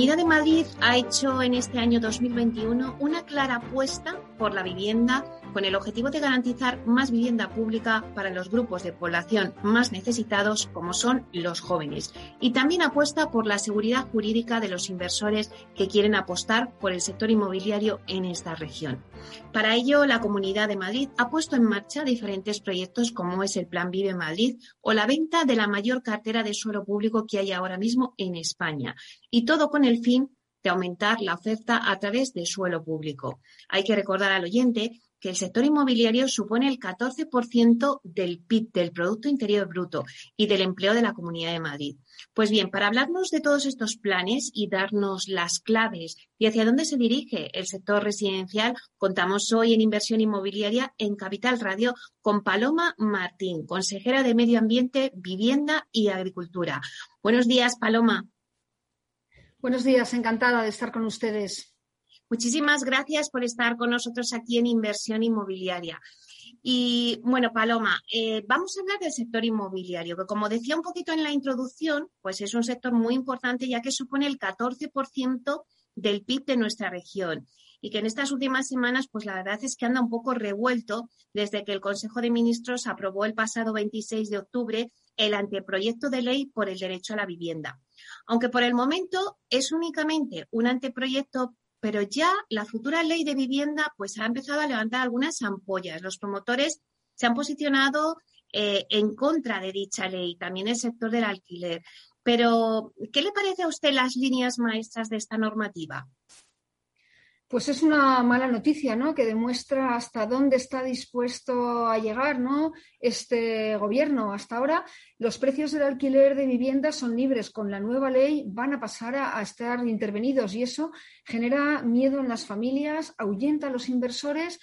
Comunidad de Madrid ha hecho en este año 2021 una clara apuesta por la vivienda con el objetivo de garantizar más vivienda pública para los grupos de población más necesitados, como son los jóvenes. Y también apuesta por la seguridad jurídica de los inversores que quieren apostar por el sector inmobiliario en esta región. Para ello, la Comunidad de Madrid ha puesto en marcha diferentes proyectos como es el Plan Vive Madrid o la venta de la mayor cartera de suelo público que hay ahora mismo en España. Y todo con el fin de aumentar la oferta a través de suelo público. Hay que recordar al oyente que el sector inmobiliario supone el 14% del PIB, del Producto Interior Bruto y del empleo de la Comunidad de Madrid. Pues bien, para hablarnos de todos estos planes y darnos las claves y hacia dónde se dirige el sector residencial, contamos hoy en Inversión Inmobiliaria en Capital Radio con Paloma Martín, consejera de Medio Ambiente, Vivienda y Agricultura. Buenos días, Paloma. Buenos días, encantada de estar con ustedes. Muchísimas gracias por estar con nosotros aquí en Inversión Inmobiliaria. Y bueno, Paloma, eh, vamos a hablar del sector inmobiliario, que como decía un poquito en la introducción, pues es un sector muy importante ya que supone el 14% del PIB de nuestra región y que en estas últimas semanas, pues la verdad es que anda un poco revuelto desde que el Consejo de Ministros aprobó el pasado 26 de octubre el anteproyecto de ley por el derecho a la vivienda. Aunque por el momento es únicamente un anteproyecto pero ya la futura ley de vivienda pues ha empezado a levantar algunas ampollas. Los promotores se han posicionado eh, en contra de dicha ley, también el sector del alquiler. Pero, ¿qué le parece a usted las líneas maestras de esta normativa? Pues es una mala noticia, ¿no? Que demuestra hasta dónde está dispuesto a llegar, ¿no? Este gobierno. Hasta ahora, los precios del alquiler de viviendas son libres. Con la nueva ley van a pasar a, estar intervenidos y eso genera miedo en las familias, ahuyenta a los inversores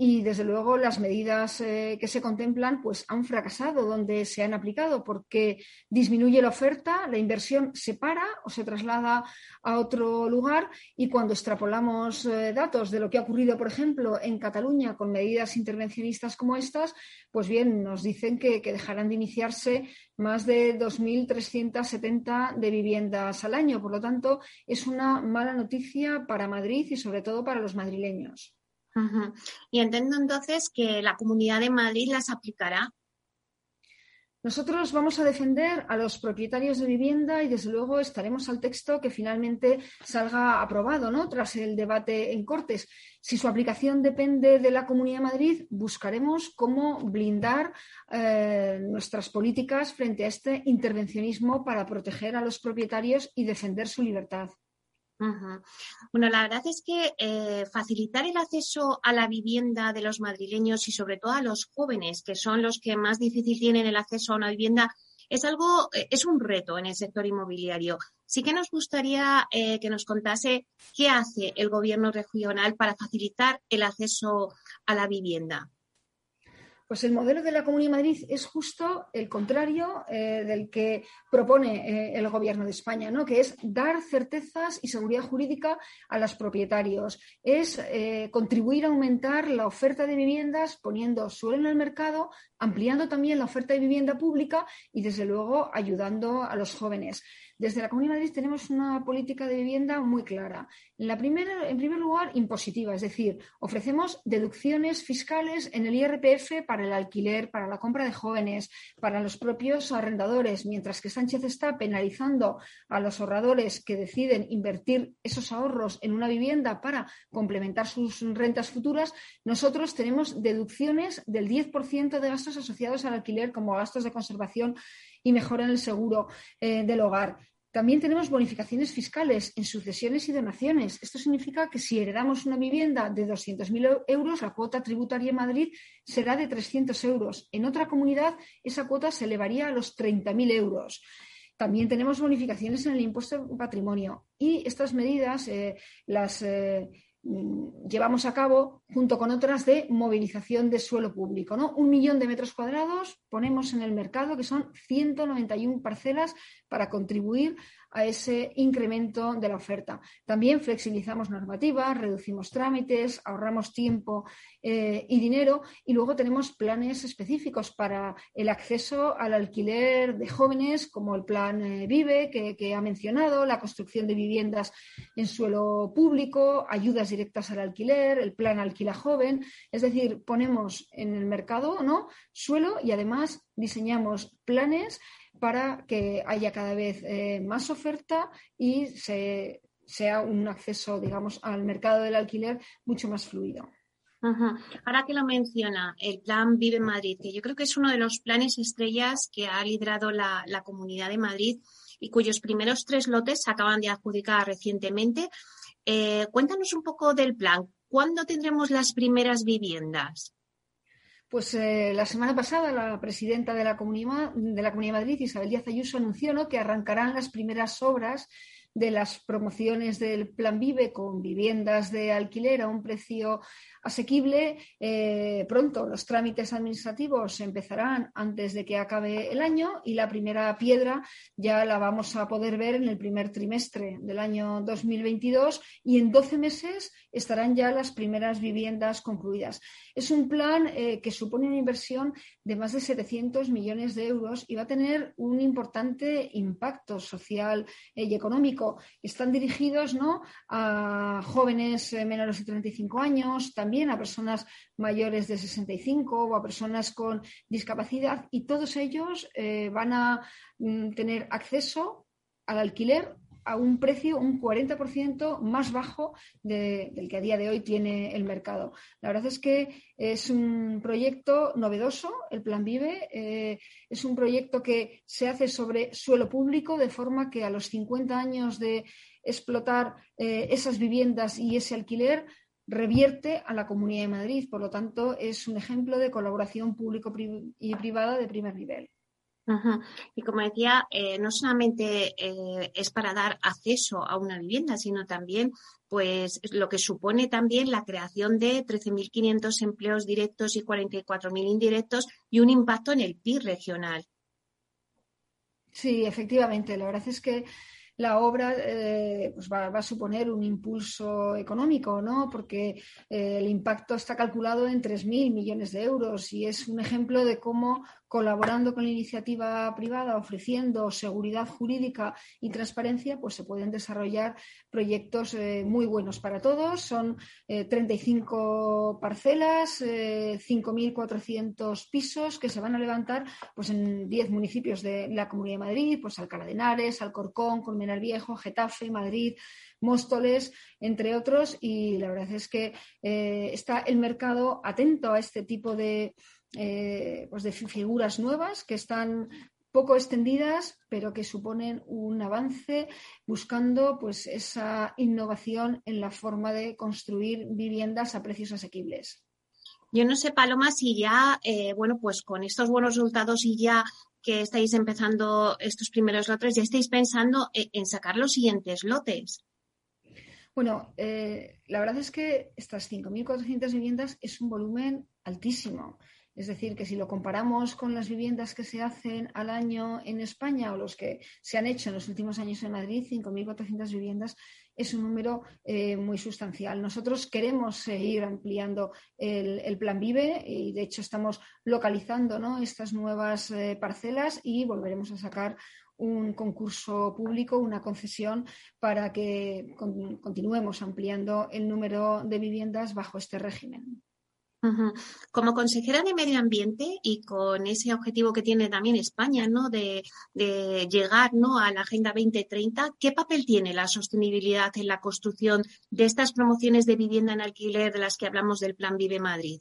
y desde luego las medidas eh, que se contemplan pues han fracasado donde se han aplicado porque disminuye la oferta, la inversión se para o se traslada a otro lugar y cuando extrapolamos eh, datos de lo que ha ocurrido, por ejemplo, en Cataluña con medidas intervencionistas como estas, pues bien, nos dicen que, que dejarán de iniciarse más de 2.370 de viviendas al año. Por lo tanto, es una mala noticia para Madrid y sobre todo para los madrileños. Y entiendo entonces que la Comunidad de Madrid las aplicará. Nosotros vamos a defender a los propietarios de vivienda y desde luego estaremos al texto que finalmente salga aprobado, ¿no? Tras el debate en Cortes. Si su aplicación depende de la Comunidad de Madrid, buscaremos cómo blindar eh, nuestras políticas frente a este intervencionismo para proteger a los propietarios y defender su libertad. Bueno, la verdad es que eh, facilitar el acceso a la vivienda de los madrileños y sobre todo a los jóvenes, que son los que más difícil tienen el acceso a una vivienda, es algo, eh, es un reto en el sector inmobiliario. Sí que nos gustaría eh, que nos contase qué hace el gobierno regional para facilitar el acceso a la vivienda. Pues el modelo de la Comunidad de Madrid es justo el contrario eh, del que propone eh, el Gobierno de España, ¿no? que es dar certezas y seguridad jurídica a los propietarios, es eh, contribuir a aumentar la oferta de viviendas poniendo suelo en el mercado, ampliando también la oferta de vivienda pública y, desde luego, ayudando a los jóvenes. Desde la Comunidad de Madrid tenemos una política de vivienda muy clara. En, primer lugar, impositiva, es decir, ofrecemos deducciones fiscales en el IRPF para el alquiler, para la compra de jóvenes, para los propios arrendadores, mientras que Sánchez está penalizando a los ahorradores que deciden invertir esos ahorros en una vivienda para complementar sus rentas futuras, nosotros tenemos deducciones del 10% de gastos asociados al alquiler como gastos de conservación y mejoran el seguro eh, del hogar. También tenemos bonificaciones fiscales en sucesiones y donaciones. Esto significa que si heredamos una vivienda de 200.000 euros, la cuota tributaria en Madrid será de 300 euros. En otra comunidad, esa cuota se elevaría a los 30.000 euros. También tenemos bonificaciones en el impuesto de patrimonio. Y estas medidas eh, las eh, mm, llevamos a cabo junto con otras de movilización de suelo público. ¿no? Un millón de metros cuadrados ponemos en el mercado, que son 191 parcelas para contribuir a ese incremento de la oferta. También flexibilizamos normativas, reducimos trámites, ahorramos tiempo eh, y dinero y luego tenemos planes específicos para el acceso al alquiler de jóvenes, como el plan eh, Vive, que, ha mencionado, la construcción de viviendas en suelo público, ayudas directas al alquiler, el plan Alquila Joven. Es decir, ponemos en el mercado ¿no? suelo y además diseñamos planes para que haya cada vez eh, más oferta y se, sea un acceso, digamos, al mercado del alquiler mucho más fluido. Ahora que lo menciona, el plan Vive Madrid, que yo creo que es uno de los planes estrellas que ha liderado la, Comunidad de Madrid y cuyos primeros tres lotes se acaban de adjudicar recientemente. Eh, cuéntanos un poco del plan. ¿Cuándo tendremos las primeras viviendas? Pues eh, la semana pasada la presidenta de la, Comunidad, de la Comunidad de Madrid, Isabel Díaz Ayuso, anunció que arrancarán las primeras obras de las promociones del Plan Vive con viviendas de alquiler a un precio asequible. Eh, pronto los trámites administrativos empezarán antes de que acabe el año y la primera piedra ya la vamos a poder ver en el primer trimestre del año 2022 y en 12 meses estarán ya las primeras viviendas concluidas. Es un plan eh, que supone una inversión de más de 700 millones de euros y va a tener un importante impacto social y económico. Están dirigidos ¿no? a jóvenes eh, menores de 35 años, también a personas mayores de 65 o a personas con discapacidad y todos ellos eh, van a mm, tener acceso al alquiler a un precio un 40% más bajo del que a día de hoy tiene el mercado. La verdad es que es un proyecto novedoso, el Plan Vive. Eh, es un proyecto que se hace sobre suelo público, de forma que a los 50 años de explotar eh, esas viviendas y ese alquiler, revierte a la Comunidad de Madrid. Por lo tanto, es un ejemplo de colaboración público y privada de primer nivel. Y como decía, eh, no solamente eh, es para dar acceso a una vivienda, sino también pues lo que supone también la creación de 13.500 empleos directos y 44.000 indirectos y un impacto en el PIB regional. Sí, efectivamente. La verdad es que la obra eh, pues va, a suponer un impulso económico, ¿no? Porque el impacto está calculado en 3.000 millones de euros y es un ejemplo de cómo colaborando con la iniciativa privada, ofreciendo seguridad jurídica y transparencia, pues se pueden desarrollar proyectos eh, muy buenos para todos. Son 35 eh, parcelas, 5.400 eh, pisos que se van a levantar pues, en 10 municipios de la Comunidad de Madrid, pues Alcalá de Henares, Alcorcón, Colmenar Viejo, Getafe, Madrid, Móstoles, entre otros. Y la verdad es que está el mercado atento a este tipo de eh, pues de figuras nuevas que están poco extendidas, pero que suponen un avance buscando pues esa innovación en la forma de construir viviendas a precios asequibles. Yo no sé, Paloma, si ya, eh, bueno, pues con estos buenos resultados y ya que estáis empezando estos primeros lotes, ya estáis pensando en, sacar los siguientes lotes. Bueno, eh, la verdad es que estas 5.400 viviendas es un volumen altísimo. Es decir, que si lo comparamos con las viviendas que se hacen al año en España o los que se han hecho en los últimos años en Madrid, 5.400 viviendas es un número eh, muy sustancial. Nosotros queremos seguir ampliando el, plan Vive y, de hecho, estamos localizando estas nuevas eh, parcelas y volveremos a sacar un concurso público, una concesión para que continuemos ampliando el número de viviendas bajo este régimen. Como consejera de Medio Ambiente y con ese objetivo que tiene también España, ¿no? De, llegar, ¿no? A la Agenda 2030, ¿qué papel tiene la sostenibilidad en la construcción de estas promociones de vivienda en alquiler de las que hablamos del Plan Vive Madrid?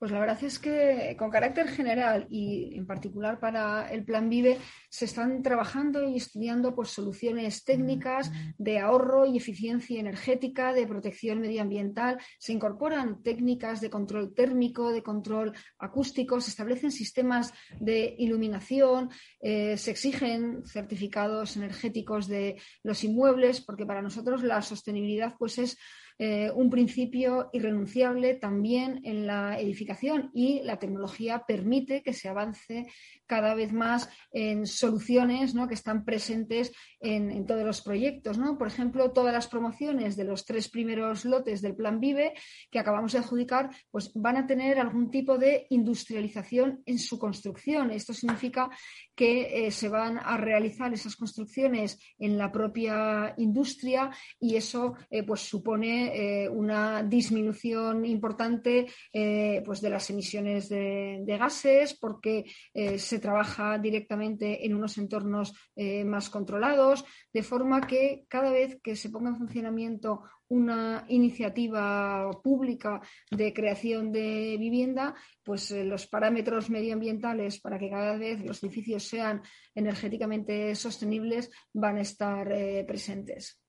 Pues la verdad es que con carácter general y en particular para el Plan Vive se están trabajando y estudiando pues, soluciones técnicas de ahorro y eficiencia energética, de protección medioambiental. Se incorporan técnicas de control térmico, de control acústico, se establecen sistemas de iluminación, eh, se exigen certificados energéticos de los inmuebles, porque para nosotros la sostenibilidad pues, es eh, un principio irrenunciable también en la edificación y la tecnología permite que se avance cada vez más en soluciones que están presentes en, todos los proyectos. Por ejemplo, todas las promociones de los tres primeros lotes del Plan Vive que acabamos de adjudicar pues van a tener algún tipo de industrialización en su construcción. Esto significa que eh, se van a realizar esas construcciones en la propia industria y eso eh, pues supone eh, una disminución importante pues de las emisiones de gases porque se trabaja directamente en unos entornos eh, más controlados, de forma que cada vez que se ponga en funcionamiento una iniciativa pública de creación de vivienda, pues eh, los parámetros medioambientales para que cada vez los edificios sean energéticamente sostenibles van a estar eh, presentes.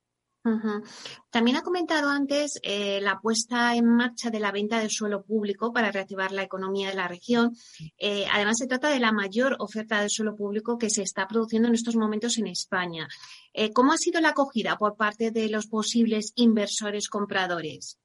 También ha comentado antes eh, la puesta en marcha de la venta del suelo público para reactivar la economía de la región. Eh, además, se trata de la mayor oferta del suelo público que se está produciendo en estos momentos en España. Eh, ¿Cómo ha sido la acogida por parte de los posibles inversores compradores?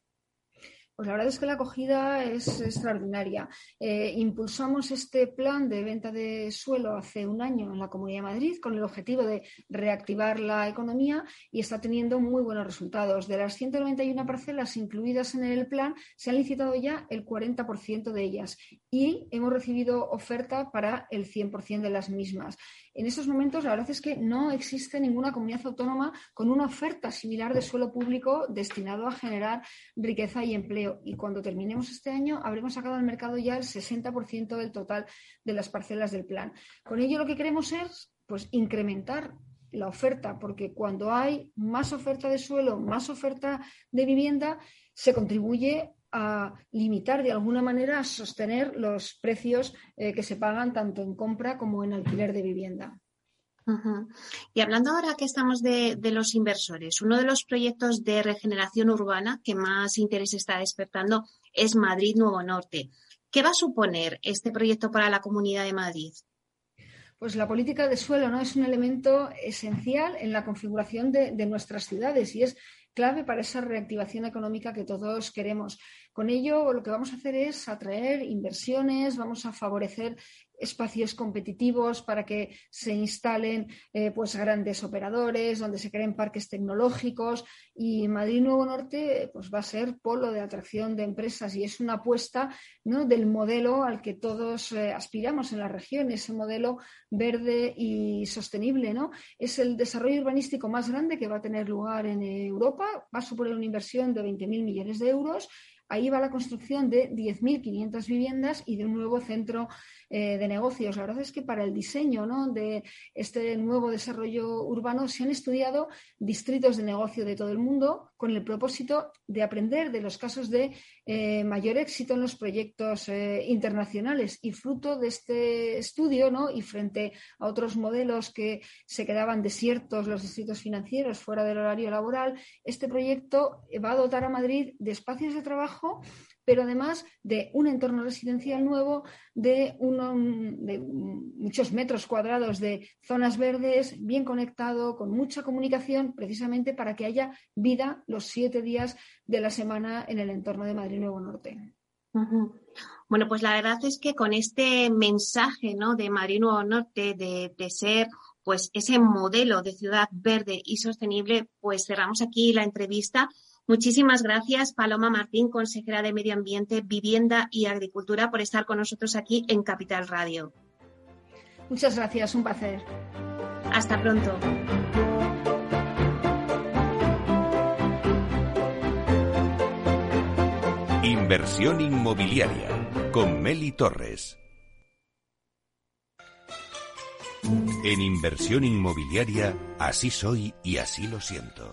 Pues la verdad es que la acogida es extraordinaria. Eh, impulsamos este plan de venta de suelo hace un año en la Comunidad de Madrid con el objetivo de reactivar la economía y está teniendo muy buenos resultados. De las 191 parcelas incluidas en el plan, se han licitado ya el 40% de ellas y hemos recibido oferta para el 100% de las mismas. En estos momentos, la verdad es que no existe ninguna comunidad autónoma con una oferta similar de suelo público destinado a generar riqueza y empleo. Y cuando terminemos este año, habremos sacado al mercado ya el 60% del total de las parcelas del plan. Con ello, lo que queremos es pues, incrementar la oferta, porque cuando hay más oferta de suelo, más oferta de vivienda, se contribuye a limitar de alguna manera, a sostener los precios eh, que se pagan tanto en compra como en alquiler de vivienda. Y hablando ahora que estamos de, los inversores, uno de los proyectos de regeneración urbana que más interés está despertando es Madrid Nuevo Norte. ¿Qué va a suponer este proyecto para la Comunidad de Madrid? Pues la política de suelo ¿no? es un elemento esencial en la configuración de, de nuestras ciudades y es clave para esa reactivación económica que todos queremos. Con ello, lo que vamos a hacer es atraer inversiones, vamos a favorecer espacios competitivos para que se instalen eh, pues grandes operadores, donde se creen parques tecnológicos y Madrid Nuevo Norte pues va a ser polo de atracción de empresas y es una apuesta ¿no? del modelo al que todos eh, aspiramos en la región, ese modelo verde y sostenible. ¿no? Es el desarrollo urbanístico más grande que va a tener lugar en Europa, va a suponer una inversión de 20.000 millones de euros Ahí va la construcción de 10.500 viviendas y de un nuevo centro eh, de negocios. La verdad es que para el diseño de este nuevo desarrollo urbano se han estudiado distritos de negocio de todo el mundo con el propósito de aprender de los casos de eh, mayor éxito en los proyectos eh, internacionales y fruto de este estudio y frente a otros modelos que se quedaban desiertos los distritos financieros fuera del horario laboral, este proyecto va a dotar a Madrid de espacios de trabajo pero además de un entorno residencial nuevo, de, de, muchos metros cuadrados de zonas verdes, bien conectado, con mucha comunicación, precisamente para que haya vida los siete días de la semana en el entorno de Madrid Nuevo Norte. Bueno, pues la verdad es que con este mensaje ¿no? de Madrid Nuevo Norte de, de ser pues ese modelo de ciudad verde y sostenible, pues cerramos aquí la entrevista Muchísimas gracias, Paloma Martín, consejera de Medio Ambiente, Vivienda y Agricultura, por estar con nosotros aquí en Capital Radio. Muchas gracias, un placer. Hasta pronto. Inversión inmobiliaria con Meli Torres. En inversión inmobiliaria, así soy y así lo siento.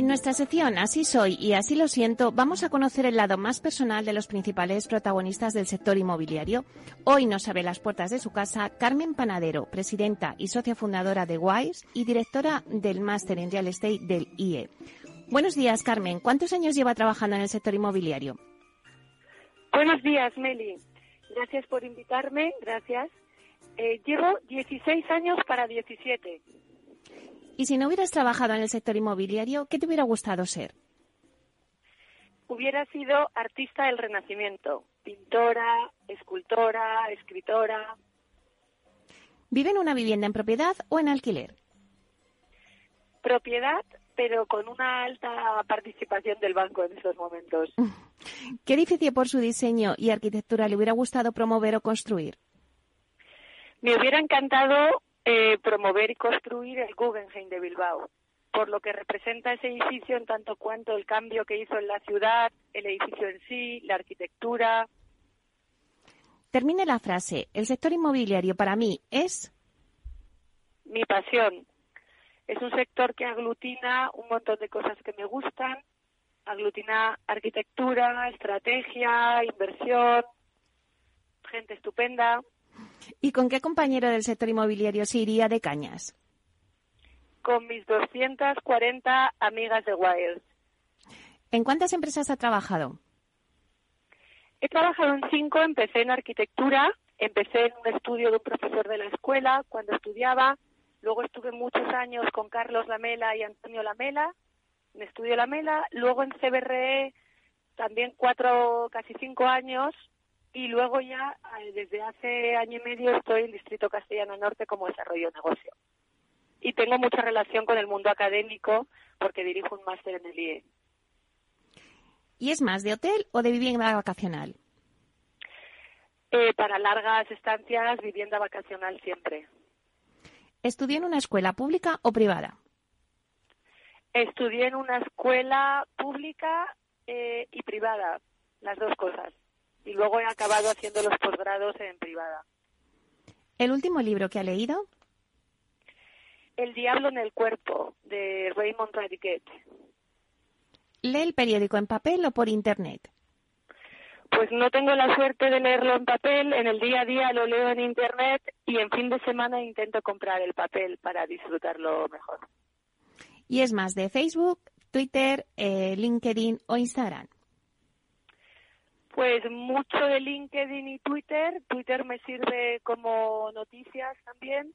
En nuestra sección Así soy y así lo siento, vamos a conocer el lado más personal de los principales protagonistas del sector inmobiliario. Hoy nos abre las puertas de su casa Carmen Panadero, presidenta y socia fundadora de WISE y directora del máster en Real Estate del IE. Buenos días, Carmen. ¿Cuántos años lleva trabajando en el sector inmobiliario? Buenos días, Meli. Gracias por invitarme, gracias. Eh, llevo 16 años para 17. Y si no hubieras trabajado en el sector inmobiliario, ¿qué te hubiera gustado ser? Hubiera sido artista del Renacimiento, pintora, escultora, escritora. ¿Vive en una vivienda en propiedad o en alquiler? Propiedad, pero con una alta participación del banco en estos momentos. ¿Qué edificio por su diseño y arquitectura le hubiera gustado promover o construir? Me hubiera encantado eh, promover y construir el Guggenheim de Bilbao, por lo que representa ese edificio en tanto cuanto el cambio que hizo en la ciudad, el edificio en sí, la arquitectura. Termine la frase. El sector inmobiliario para mí es. Mi pasión. Es un sector que aglutina un montón de cosas que me gustan. Aglutina arquitectura, estrategia, inversión, gente estupenda. ¿Y con qué compañero del sector inmobiliario se iría de cañas? Con mis 240 amigas de Wild. ¿En cuántas empresas ha trabajado? He trabajado en cinco, empecé en arquitectura, empecé en un estudio de un profesor de la escuela cuando estudiaba, luego estuve muchos años con Carlos Lamela y Antonio Lamela, en Estudio Lamela, luego en CBRE también cuatro, casi cinco años, y luego ya eh, desde hace año y medio estoy en Distrito Castellano Norte como desarrollo de negocio. Y tengo mucha relación con el mundo académico porque dirijo un máster en el IE. ¿Y es más de hotel o de vivienda vacacional? Eh, para largas estancias, vivienda vacacional siempre. ¿Estudió en una escuela pública o privada? Estudié en una escuela pública eh, y privada, las dos cosas y luego he acabado haciendo los posgrados en privada. ¿El último libro que ha leído? El diablo en el cuerpo, de Raymond Radiquet. ¿Lee el periódico en papel o por internet? Pues no tengo la suerte de leerlo en papel, en el día a día lo leo en internet y en fin de semana intento comprar el papel para disfrutarlo mejor. ¿Y es más de Facebook, Twitter, eh, LinkedIn o Instagram? Pues mucho de LinkedIn y Twitter. Twitter me sirve como noticias también.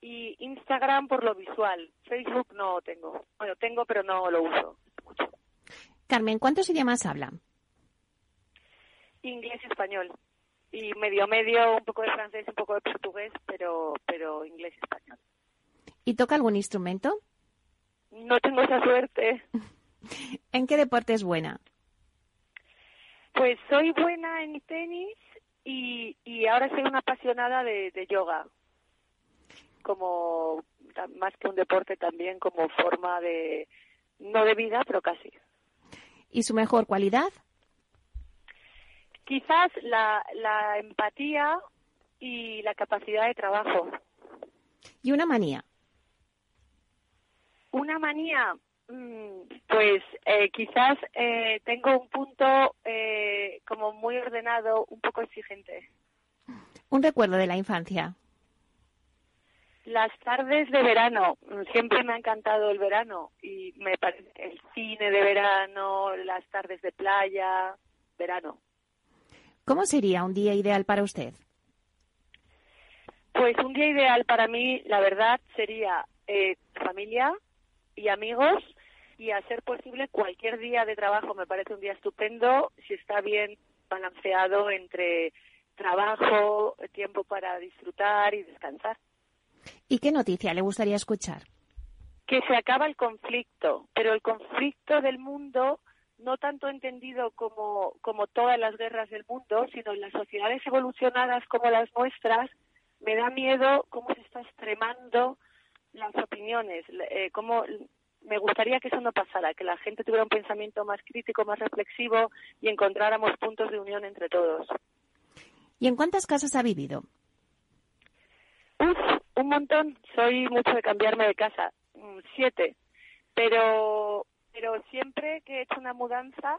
Y Instagram por lo visual. Facebook no tengo. Bueno, tengo, pero no lo uso mucho. Carmen, ¿cuántos idiomas habla? Inglés y español. Y medio medio, un poco de francés, un poco de portugués, pero, pero inglés y español. ¿Y toca algún instrumento? No tengo esa suerte. ¿En qué deporte es buena? Pues soy buena en tenis y, y ahora soy una apasionada de, de yoga, como más que un deporte también como forma de, no de vida, pero casi. ¿Y su mejor cualidad? Quizás la, la empatía y la capacidad de trabajo. ¿Y una manía? Una manía, pues eh, quizás eh, tengo un punto eh, como muy ordenado, un poco exigente. Un recuerdo de la infancia. Las tardes de verano, siempre me ha encantado el verano y me parece el cine de verano, las tardes de playa, verano. ¿Cómo sería un día ideal para usted? Pues un día ideal para mí, la verdad, sería familia y amigos y a ser posible cualquier día de trabajo me parece un día estupendo si está bien balanceado entre trabajo, tiempo para disfrutar y descansar. ¿Y qué noticia le gustaría escuchar? Que se acaba el conflicto, pero el conflicto del mundo no tanto entendido como, como todas las guerras del mundo, sino en las sociedades evolucionadas como las nuestras, me da miedo cómo se está extremando las opiniones, eh, cómo me gustaría que eso no pasara, que la gente tuviera un pensamiento más crítico, más reflexivo y encontráramos puntos de unión entre todos. ¿Y en cuántas casas ha vivido? Uf, un montón. Soy mucho de cambiarme de casa. Mm, siete. Pero pero siempre que he hecho una mudanza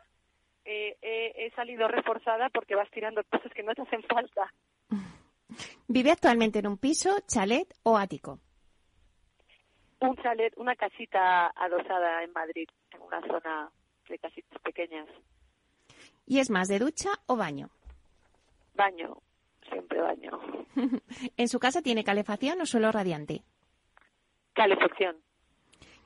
eh, he, he salido reforzada porque vas tirando cosas que no te hacen falta. ¿Vive actualmente en un piso, chalet o ático? Un chalet, una casita adosada en Madrid, en una zona de casitas pequeñas. ¿Y es más de ducha o baño? Baño, siempre baño. ¿En su casa tiene calefacción o suelo radiante? Calefacción.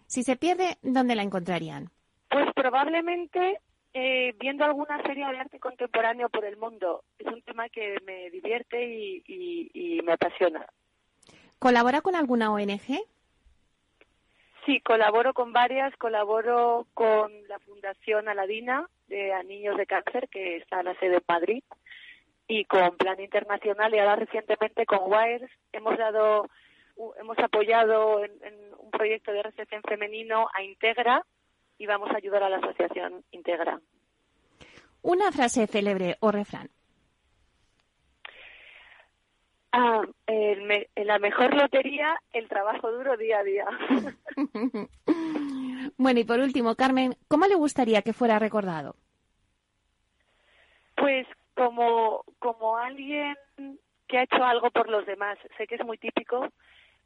Si se pierde, ¿dónde la encontrarían? Pues probablemente eh, viendo alguna serie de arte contemporáneo por el mundo. Es un tema que me divierte y, y- y me apasiona. ¿Colabora con alguna ONG? Sí, colaboro con varias, colaboro con la Fundación Aladina de a Niños de Cáncer, que está en la sede en Madrid, y con Plan Internacional y ahora recientemente con WIRES hemos dado, hemos apoyado en, en un proyecto de recepción femenino a Integra y vamos a ayudar a la asociación Integra. Una frase célebre o refrán. Ah, el la mejor lotería, el trabajo duro día a día. bueno, y por último, Carmen, ¿cómo le gustaría que fuera recordado? Pues como, como alguien que ha hecho algo por los demás. Sé que es muy típico,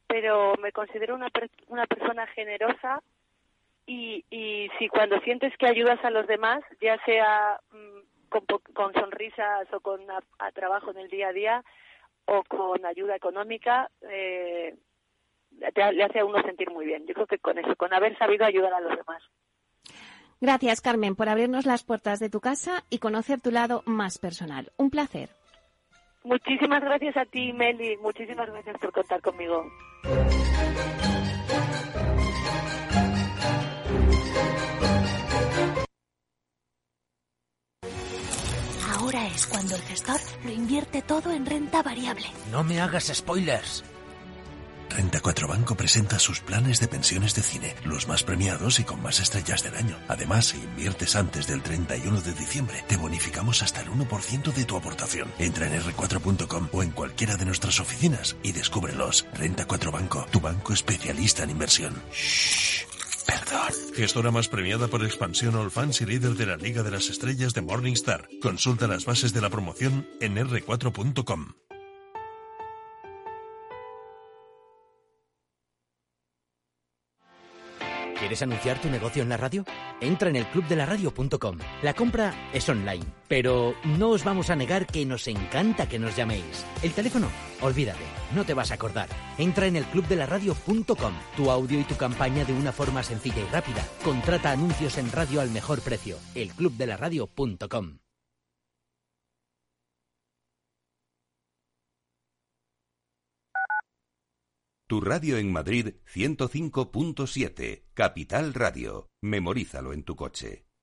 pero me considero una, per- una persona generosa y, y si cuando sientes que ayudas a los demás, ya sea mm, con, con sonrisas o con a- a trabajo en el día a día o con ayuda económica, eh, te- le hace a uno sentir muy bien. Yo creo que con eso, con haber sabido ayudar a los demás. Gracias, Carmen, por abrirnos las puertas de tu casa y conocer tu lado más personal. Un placer. Muchísimas gracias a ti, Meli. Muchísimas gracias por contar conmigo. Ahora es cuando el gestor lo invierte todo en renta variable. No me hagas spoilers. Renta 4 Banco presenta sus planes de pensiones de cine, los más premiados y con más estrellas del año. Además, si inviertes antes del 31 de diciembre, te bonificamos hasta el 1% de tu aportación. Entra en r4.com o en cualquiera de nuestras oficinas y descúbrelos. Renta 4 Banco, tu banco especialista en inversión. Shh, perdón. Gestora más premiada por expansión All Fans y líder de la Liga de las Estrellas de Morningstar. Consulta las bases de la promoción en r4.com. ¿Quieres anunciar tu negocio en la radio? Entra en el clubdelaradio.com. La compra es online, pero no os vamos a negar que nos encanta que nos llaméis. El teléfono, olvídate, no te vas a acordar. Entra en el clubdelaradio.com. Tu audio y tu campaña de una forma sencilla y rápida. Contrata anuncios en radio al mejor precio. El clubdelaradio.com. Tu radio en Madrid 105.7, Capital Radio. Memorízalo en tu coche.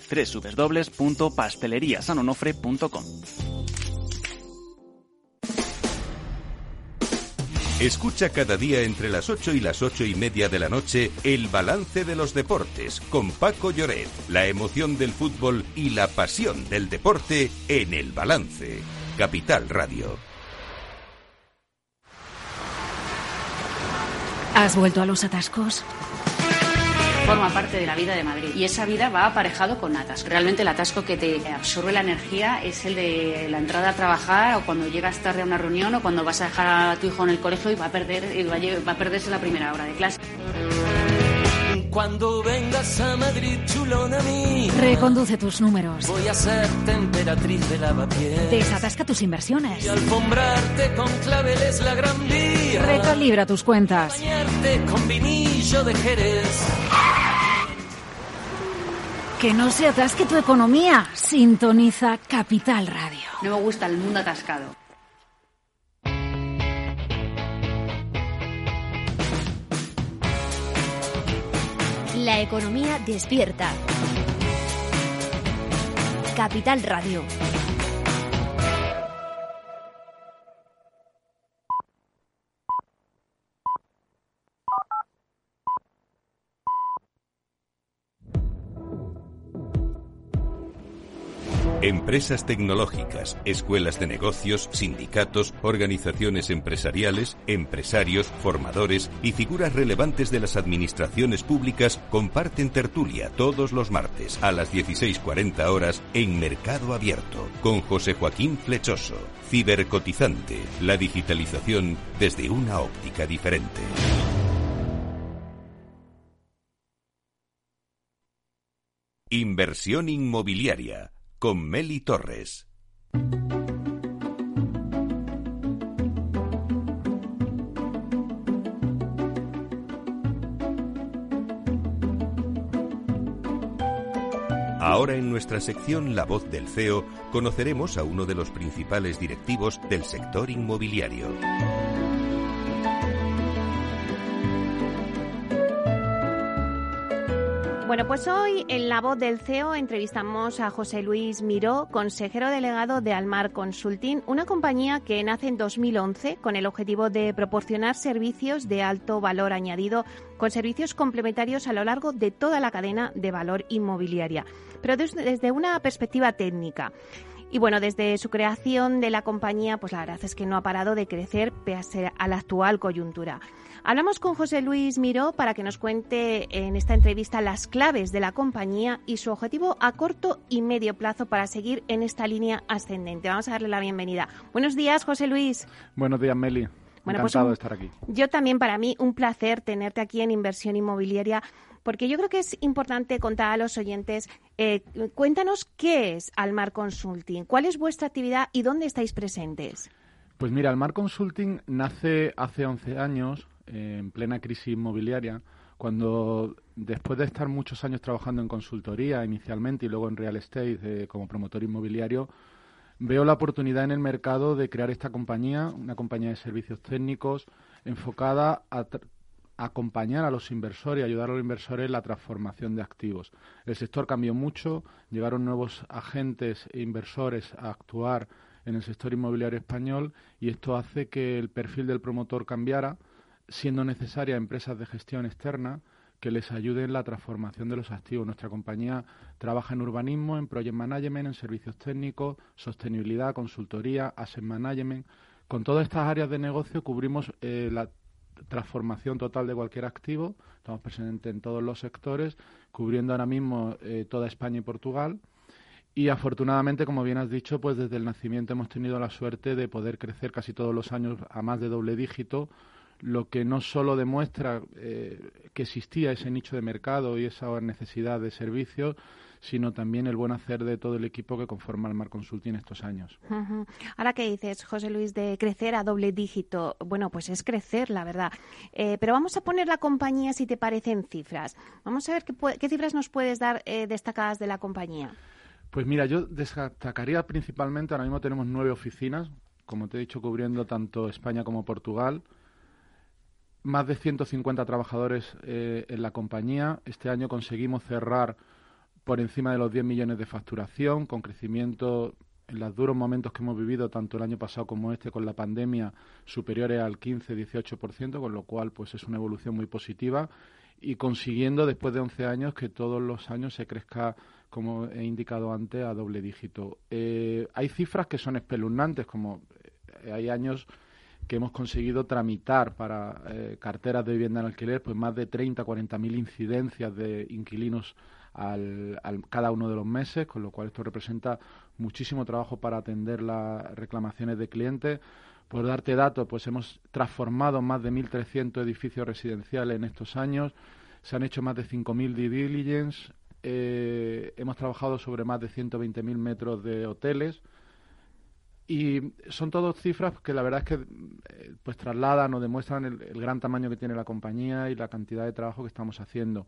www.pasteleriasanonofre.com. Escucha cada día entre las 8 y las 8 y media de la noche el balance de los deportes con Paco Lloret, la emoción del fútbol y la pasión del deporte en el balance. Capital Radio. ¿Has vuelto a los atascos? Forma parte de la vida de Madrid y esa vida va aparejado con atascos. Realmente el atasco que te absorbe la energía es el de la entrada a trabajar o cuando llegas tarde a una reunión o cuando vas a dejar a tu hijo en el colegio y va a perder y va a, lle- va a perderse la primera hora de clase. Cuando vengas a Madrid, chulona mía, Reconduce tus números. voy a ser temperatriz de lavapiés. Desatasca tus inversiones. Y alfombrarte con claveles la gran vía. Recalibra tus cuentas. Bañarte con vinillo de Jerez. Que no se atasque tu economía. Sintoniza Capital Radio. No me gusta el mundo atascado. La economía despierta. Capital Radio. Empresas tecnológicas, escuelas de negocios, sindicatos, organizaciones empresariales, empresarios, formadores y figuras relevantes de las administraciones públicas comparten tertulia todos los martes a las 16.40 horas en Mercado Abierto con José Joaquín Flechoso. Cibercotizante, la digitalización desde una óptica diferente. Inversión inmobiliaria con Meli Torres. Ahora en nuestra sección La voz del CEO conoceremos a uno de los principales directivos del sector inmobiliario. Bueno, pues hoy en La Voz del CEO entrevistamos a José Luis Miró, consejero delegado de Almar Consulting, una compañía que nace en 2011 con el objetivo de proporcionar servicios de alto valor añadido con servicios complementarios a lo largo de toda la cadena de valor inmobiliaria, pero desde una perspectiva técnica. Y bueno, desde su creación de la compañía, pues la verdad es que no ha parado de crecer pese a la actual coyuntura. Hablamos con José Luis Miró para que nos cuente en esta entrevista las claves de la compañía y su objetivo a corto y medio plazo para seguir en esta línea ascendente. Vamos a darle la bienvenida. Buenos días, José Luis. Buenos días, Meli. Bueno, pues Encantado de estar aquí. Yo también, para mí, un placer tenerte aquí en Inversión Inmobiliaria, porque yo creo que es importante contar a los oyentes, eh, cuéntanos qué es Almar Consulting, cuál es vuestra actividad y dónde estáis presentes. Pues mira, Almar Consulting nace hace 11 años en plena crisis inmobiliaria, cuando después de estar muchos años trabajando en consultoría inicialmente y luego en real estate eh, como promotor inmobiliario, veo la oportunidad en el mercado de crear esta compañía, una compañía de servicios técnicos enfocada a acompañar a los inversores y ayudar a los inversores en la transformación de activos. El sector cambió mucho, llegaron nuevos agentes e inversores a actuar en el sector inmobiliario español y esto hace que el perfil del promotor cambiara siendo necesaria empresas de gestión externa que les ayuden en la transformación de los activos. Nuestra compañía trabaja en urbanismo, en project management, en servicios técnicos, sostenibilidad, consultoría, asset management. Con todas estas áreas de negocio cubrimos eh, la transformación total de cualquier activo. Estamos presentes en todos los sectores, cubriendo ahora mismo eh, toda España y Portugal. Y afortunadamente, como bien has dicho, pues desde el nacimiento hemos tenido la suerte de poder crecer casi todos los años a más de doble dígito, lo que no solo demuestra eh, que existía ese nicho de mercado y esa necesidad de servicios, sino también el buen hacer de todo el equipo que conforma el Mar Consulting estos años. Ahora que dices, José Luis, de crecer a doble dígito, bueno, pues es crecer, la verdad. Eh, pero vamos a poner la compañía, si te parecen cifras. Vamos a ver qué, cifras nos puedes dar eh, destacadas de la compañía. Pues mira, yo destacaría principalmente, ahora mismo tenemos nueve oficinas, como te he dicho, cubriendo tanto España como Portugal más de 150 trabajadores eh, en la compañía. Este año conseguimos cerrar por encima de los 10 millones de facturación, con crecimiento en los duros momentos que hemos vivido, tanto el año pasado como este, con la pandemia, superiores al 15-18%, con lo cual pues es una evolución muy positiva y consiguiendo después de 11 años que todos los años se crezca, como he indicado antes, a doble dígito. Eh, hay cifras que son espeluznantes, como eh, hay años que hemos conseguido tramitar para eh, carteras de vivienda en alquiler pues más de 30, 40 mil incidencias de inquilinos al, cada uno de los meses, con lo cual esto representa muchísimo trabajo para atender las reclamaciones de clientes. Por darte datos, pues hemos transformado más de 1.300 edificios residenciales en estos años, se han hecho más de 5.000 due diligence, eh, hemos trabajado sobre más de 120.000 metros de hoteles, y son todas cifras que la verdad es que eh, pues trasladan o demuestran el, gran tamaño que tiene la compañía y la cantidad de trabajo que estamos haciendo.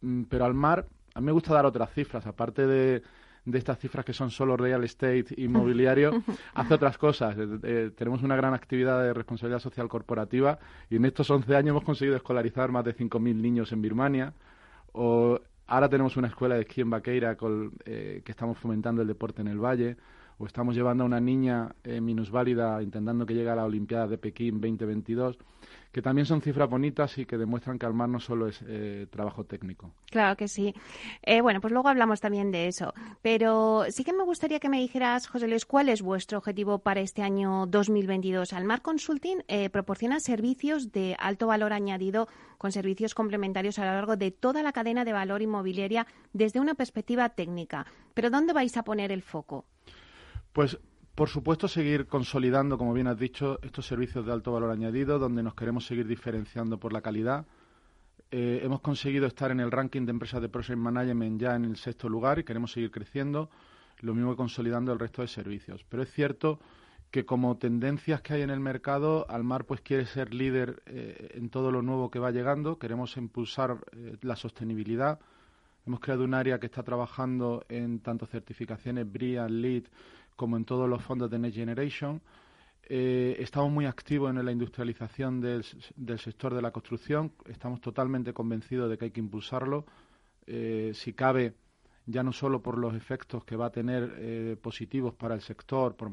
Mm, pero al mar, a mí me gusta dar otras cifras, aparte de, de estas cifras que son solo real estate inmobiliario, hace otras cosas. Eh, eh, tenemos una gran actividad de responsabilidad social corporativa y en estos 11 años hemos conseguido escolarizar más de 5.000 niños en Birmania. O ahora tenemos una escuela de esquí en Baqueira con, eh, que estamos fomentando el deporte en el valle, o estamos llevando a una niña eh, minusválida intentando que llegue a la Olimpiada de Pekín 2022 que también son cifras bonitas y que demuestran que al mar no solo es eh, trabajo técnico. Claro que sí. Eh, bueno, pues luego hablamos también de eso. Pero sí que me gustaría que me dijeras, José Luis, cuál es vuestro objetivo para este año 2022. Almar Consulting proporciona servicios de alto valor añadido con servicios complementarios a lo largo de toda la cadena de valor inmobiliaria desde una perspectiva técnica. Pero ¿dónde vais a poner el foco? Pues por supuesto, seguir consolidando, como bien has dicho, estos servicios de alto valor añadido, donde nos queremos seguir diferenciando por la calidad. Eh, hemos conseguido estar en el ranking de empresas de Project Management ya en el sexto lugar y queremos seguir creciendo, lo mismo que consolidando el resto de servicios. Pero es cierto que como tendencias que hay en el mercado, Almar pues quiere ser líder eh, en todo lo nuevo que va llegando, queremos impulsar eh, la sostenibilidad. Hemos creado un área que está trabajando en tanto certificaciones BRIA, LEED, como en todos los fondos de Next Generation. Eh, estamos muy activos en la industrialización del, sector de la construcción. Estamos totalmente convencidos de que hay que impulsarlo. Eh, si cabe, ya no solo por los efectos que va a tener eh, positivos para el sector, por,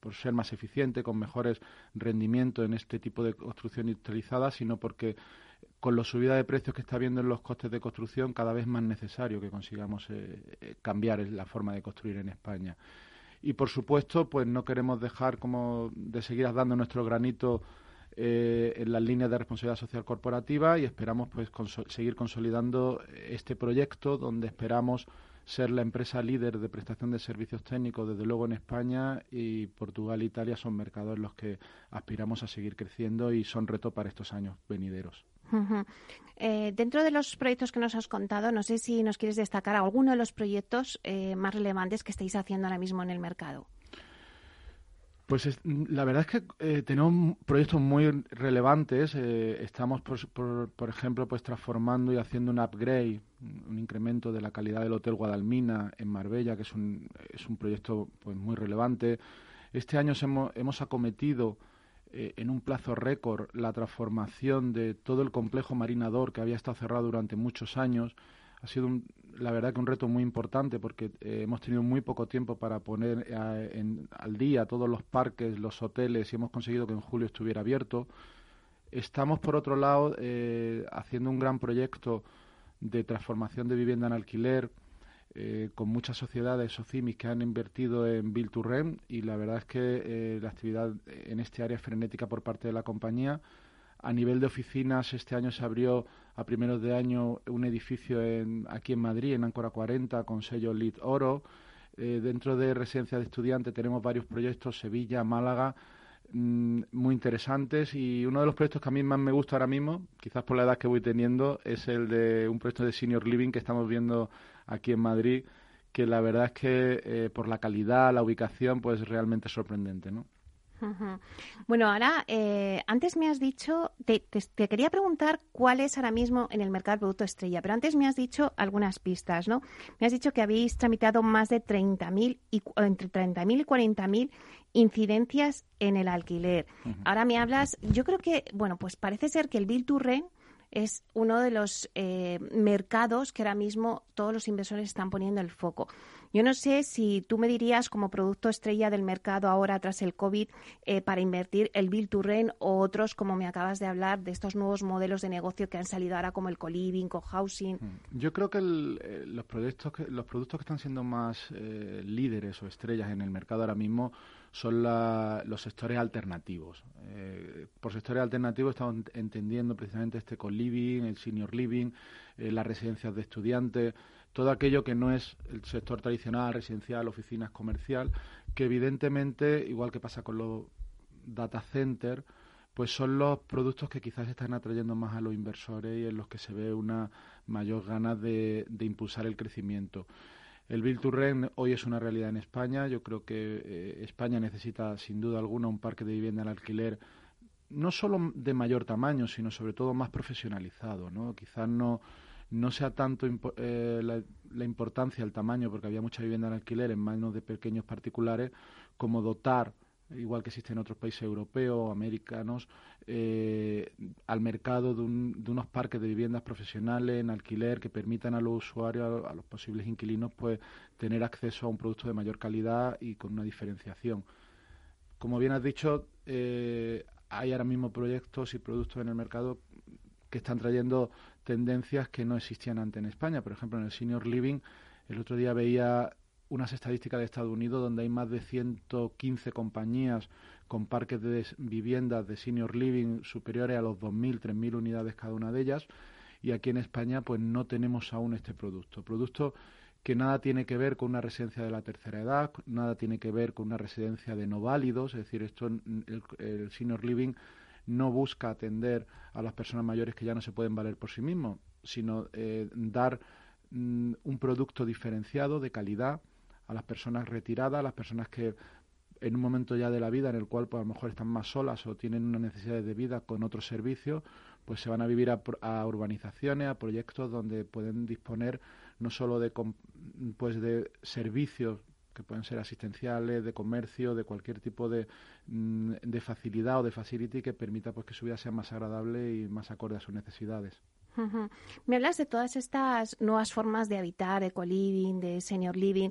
por ser más eficiente, con mejores rendimientos en este tipo de construcción industrializada, sino porque con la subida de precios que está habiendo en los costes de construcción, cada vez más necesario que consigamos cambiar la forma de construir en España y por supuesto pues no queremos dejar como de seguir dando nuestro granito eh, en las líneas de responsabilidad social corporativa y esperamos pues seguir consolidando este proyecto donde esperamos ser la empresa líder de prestación de servicios técnicos desde luego en España y Portugal e Italia son mercados en los que aspiramos a seguir creciendo y son reto para estos años venideros. Eh, dentro de los proyectos que nos has contado, no sé si nos quieres destacar alguno de los proyectos eh, más relevantes que estáis haciendo ahora mismo en el mercado. Pues la verdad es que eh, tenemos proyectos muy relevantes. estamos, por, por, ejemplo, pues transformando y haciendo un upgrade, un incremento de la calidad del Hotel Guadalmina en Marbella, que es un, es un proyecto pues muy relevante. Este año hemos, hemos acometido eh, en un plazo récord la transformación de todo el complejo marinador que había estado cerrado durante muchos años. Ha sido, la verdad, que un reto muy importante porque eh, hemos tenido muy poco tiempo para poner eh, al día todos los parques, los hoteles y hemos conseguido que en julio estuviera abierto. Estamos, por otro lado, haciendo un gran proyecto de transformación de vivienda en alquiler eh, con muchas sociedades socimis que han invertido en Build to Rent y la verdad es que eh, la actividad en este área es frenética por parte de la compañía. A nivel de oficinas, este año se abrió a primeros de año un edificio en, aquí en Madrid, en Áncora 40, con sello LEED Oro. Eh, dentro de residencia de estudiantes tenemos varios proyectos, Sevilla, Málaga, mm, muy interesantes y uno de los proyectos que a mí más me gusta ahora mismo, quizás por la edad que voy teniendo, es el de un proyecto de Senior Living que estamos viendo aquí en Madrid, que la verdad es que eh, por la calidad, la ubicación, pues realmente sorprendente, ¿no? Bueno, ahora, eh, antes me has dicho, te, quería preguntar cuál es ahora mismo en el mercado el producto estrella, pero antes me has dicho algunas pistas, ¿no? Me has dicho que habéis tramitado más de 30.000 y entre 30.000 y 40.000 incidencias en el alquiler. Ahora me hablas, yo creo que, bueno, pues parece ser que el Bill to es uno de los eh, mercados que ahora mismo todos los inversores están poniendo el foco. Yo no sé si tú me dirías como producto estrella del mercado ahora tras el COVID eh, para invertir el Bill to o otros, como me acabas de hablar, de estos nuevos modelos de negocio que han salido ahora como el co-living, co-housing. Mm. Yo creo que eh, los, proyectos que, los productos que están siendo más líderes o estrellas en el mercado ahora mismo son los sectores alternativos. Eh, por sectores alternativos estamos entendiendo precisamente este co-living, el senior living, eh, las residencias de estudiantes, todo aquello que no es el sector tradicional, residencial, oficinas comercial, que evidentemente, igual que pasa con los data centers, pues son los productos que quizás están atrayendo más a los inversores y en los que se ve una mayor ganas de impulsar el crecimiento. El Bill Rent hoy es una realidad en España. Yo creo que eh, España necesita, sin duda alguna, un parque de vivienda en alquiler no solo de mayor tamaño, sino sobre todo más profesionalizado. ¿no? Quizás no, no sea tanto eh, la, importancia del tamaño, porque había mucha vivienda en alquiler en manos de pequeños particulares, como dotar igual que existe en otros países europeos, americanos, eh, al mercado de, unos parques de viviendas profesionales en alquiler que permitan a los usuarios, a, los posibles inquilinos, pues tener acceso a un producto de mayor calidad y con una diferenciación. Como bien has dicho, eh, hay ahora mismo proyectos y productos en el mercado que están trayendo tendencias que no existían antes en España. Por ejemplo, en el senior living, el otro día veía unas estadísticas de Estados Unidos donde hay más de 115 compañías con parques de viviendas de senior living superiores a los 2.000, 3.000 unidades cada una de ellas. Y aquí en España pues no tenemos aún este producto. Producto que nada tiene que ver con una residencia de la tercera edad, nada tiene que ver con una residencia de no válidos, es decir, esto el, senior living no busca atender a las personas mayores que ya no se pueden valer por sí mismos, sino eh, dar mm, un producto diferenciado de calidad a las personas retiradas, a las personas que en un momento ya de la vida en el cual pues, a lo mejor están más solas o tienen una necesidad de vida con otros servicios, pues se van a vivir a, urbanizaciones, a proyectos donde pueden disponer no solo de, pues, de servicios que pueden ser asistenciales, de comercio, de cualquier tipo de, mm, de facilidad o de facility que permita pues, que su vida sea más agradable y más acorde a sus necesidades. Me hablas de todas estas nuevas formas de habitar, eco-living, de senior living,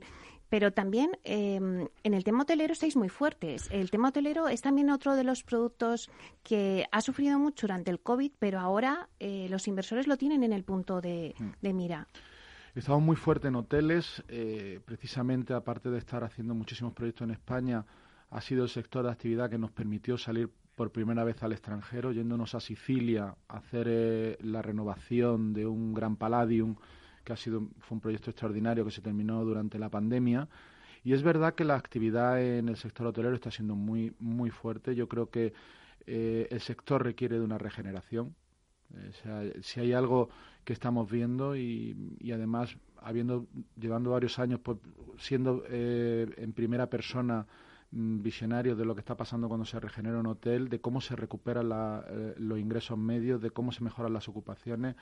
pero también em, en el tema hotelero estáis muy fuertes. El tema hotelero es también otro de los productos que ha sufrido mucho durante el COVID, pero ahora eh, los inversores lo tienen en el punto de, mm. mira. Estamos muy fuertes en hoteles, eh, precisamente aparte de estar haciendo muchísimos proyectos en España, ha sido el sector de actividad que nos permitió salir por primera vez al extranjero, yéndonos a Sicilia a hacer eh, la renovación de un gran palladium que ha sido fue un proyecto extraordinario que se terminó durante la pandemia. Y es verdad que la actividad en el sector hotelero está siendo muy, muy fuerte. Yo creo que eh, el sector requiere de una regeneración. o sea, si hay algo que estamos viendo y, y además habiendo llevando varios años pues, siendo eh, en primera persona mm, visionario de lo que está pasando cuando se regenera un hotel, de cómo se recuperan eh, los ingresos medios, de cómo se mejoran las ocupaciones.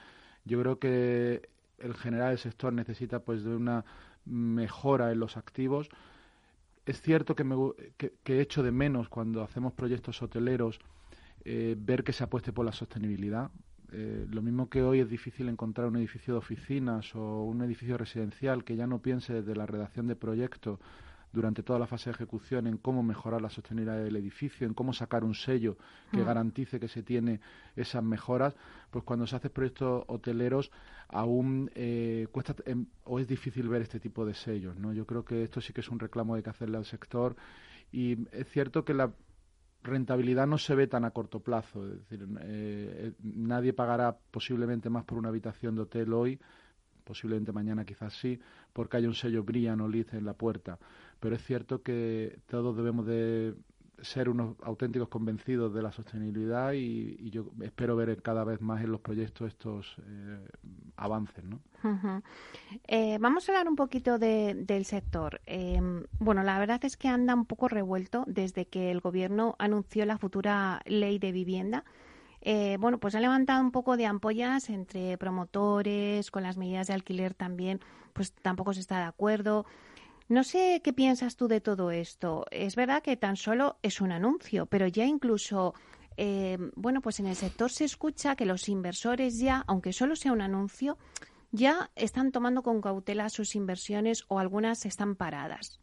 Yo creo que el general el sector necesita pues de una mejora en los activos. Es cierto que, me, que, echo de menos cuando hacemos proyectos hoteleros eh, ver que se apueste por la sostenibilidad. Eh, lo mismo que hoy es difícil encontrar un edificio de oficinas o un edificio residencial que ya no piense desde la redacción de proyectos durante toda la fase de ejecución en cómo mejorar la sostenibilidad del edificio, en cómo sacar un sello que mm. garantice que se tiene esas mejoras, pues cuando se hace proyectos hoteleros aún eh, cuesta em, o es difícil ver este tipo de sellos, ¿no? Yo creo que esto sí que es un reclamo hay que hacerle al sector y es cierto que la rentabilidad no se ve tan a corto plazo, es decir, eh, nadie pagará posiblemente más por una habitación de hotel hoy posiblemente mañana quizás sí, porque hay un sello Brian o Liz en la puerta pero es cierto que todos debemos de ser unos auténticos convencidos de la sostenibilidad y, yo espero ver cada vez más en los proyectos estos eh, avances. ¿no? Eh, vamos a hablar un poquito del sector. Em, bueno, la verdad es que anda un poco revuelto desde que el Gobierno anunció la futura ley de vivienda. Eh, bueno, pues ha levantado un poco de ampollas entre promotores, con las medidas de alquiler también, pues tampoco se está de acuerdo. No sé qué piensas tú de todo esto. Es verdad que tan solo es un anuncio, pero ya incluso, eh, bueno, pues en el sector se escucha que los inversores ya, aunque solo sea un anuncio, ya están tomando con cautela sus inversiones o algunas están paradas.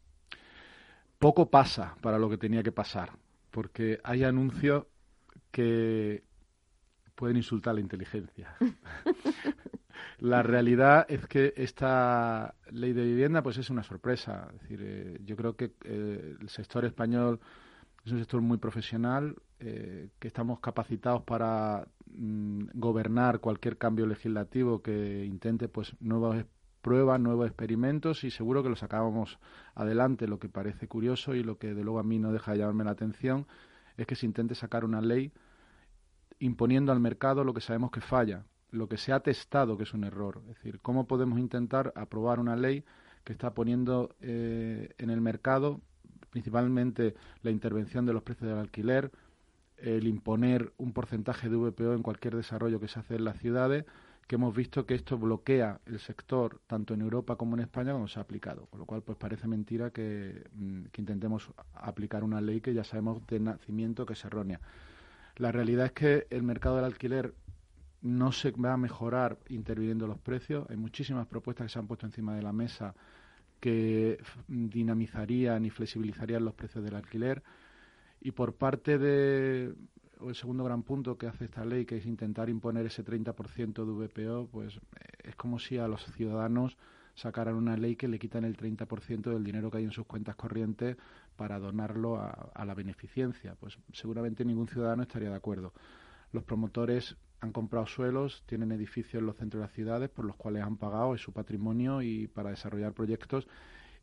Poco pasa para lo que tenía que pasar, porque hay anuncios que pueden insultar la inteligencia. La realidad es que esta ley de vivienda pues es una sorpresa. Es decir, eh, yo creo que eh, el sector español es un sector muy profesional, eh, que estamos capacitados para mm, gobernar cualquier cambio legislativo que intente pues nuevas pruebas, nuevos experimentos y seguro que lo sacábamos adelante. Lo que parece curioso y lo que de luego a mí no deja de llamarme la atención es que se intente sacar una ley imponiendo al mercado lo que sabemos que falla, lo que se ha testado que es un error. Es decir, ¿cómo podemos intentar aprobar una ley que está poniendo eh, en el mercado principalmente la intervención de los precios del alquiler, el imponer un porcentaje de VPO en cualquier desarrollo que se hace en las ciudades, que hemos visto que esto bloquea el sector tanto en Europa como en España cuando se ha aplicado. Con lo cual, pues parece mentira que, mm, que intentemos aplicar una ley que ya sabemos de nacimiento que es errónea. La realidad es que el mercado del alquiler no se va a mejorar interviniendo los precios. Hay muchísimas propuestas que se han puesto encima de la mesa que dinamizarían y flexibilizarían los precios del alquiler. Y por parte de el segundo gran punto que hace esta ley, que es intentar imponer ese 30% de VPO, pues es como si a los ciudadanos sacaran una ley que le quitan el 30% del dinero que hay en sus cuentas corrientes para donarlo a, a la beneficencia. Pues seguramente ningún ciudadano estaría de acuerdo. Los promotores han comprado suelos, tienen edificios en los centros de las ciudades por los cuales han pagado es su patrimonio y para desarrollar proyectos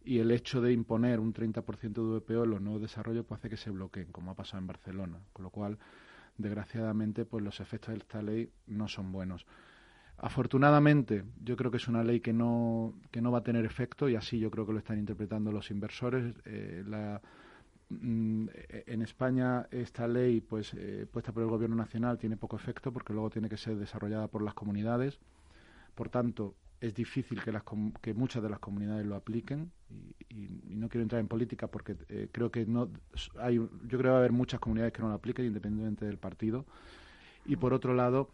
y el hecho de imponer un 30% de VPO en los nuevos desarrollos pues hace que se bloqueen, como ha pasado en Barcelona, con lo cual desgraciadamente pues los efectos de esta ley no son buenos. Afortunadamente, yo creo que es una ley que no, que no va a tener efecto y así yo creo que lo están interpretando los inversores. Eh, la, en España esta ley pues eh, puesta por el gobierno nacional tiene poco efecto porque luego tiene que ser desarrollada por las comunidades. Por tanto, es difícil que, las, que muchas de las comunidades lo apliquen y, no quiero entrar en política porque eh, creo que no hay yo creo que va a haber muchas comunidades que no lo apliquen independientemente del partido y por otro lado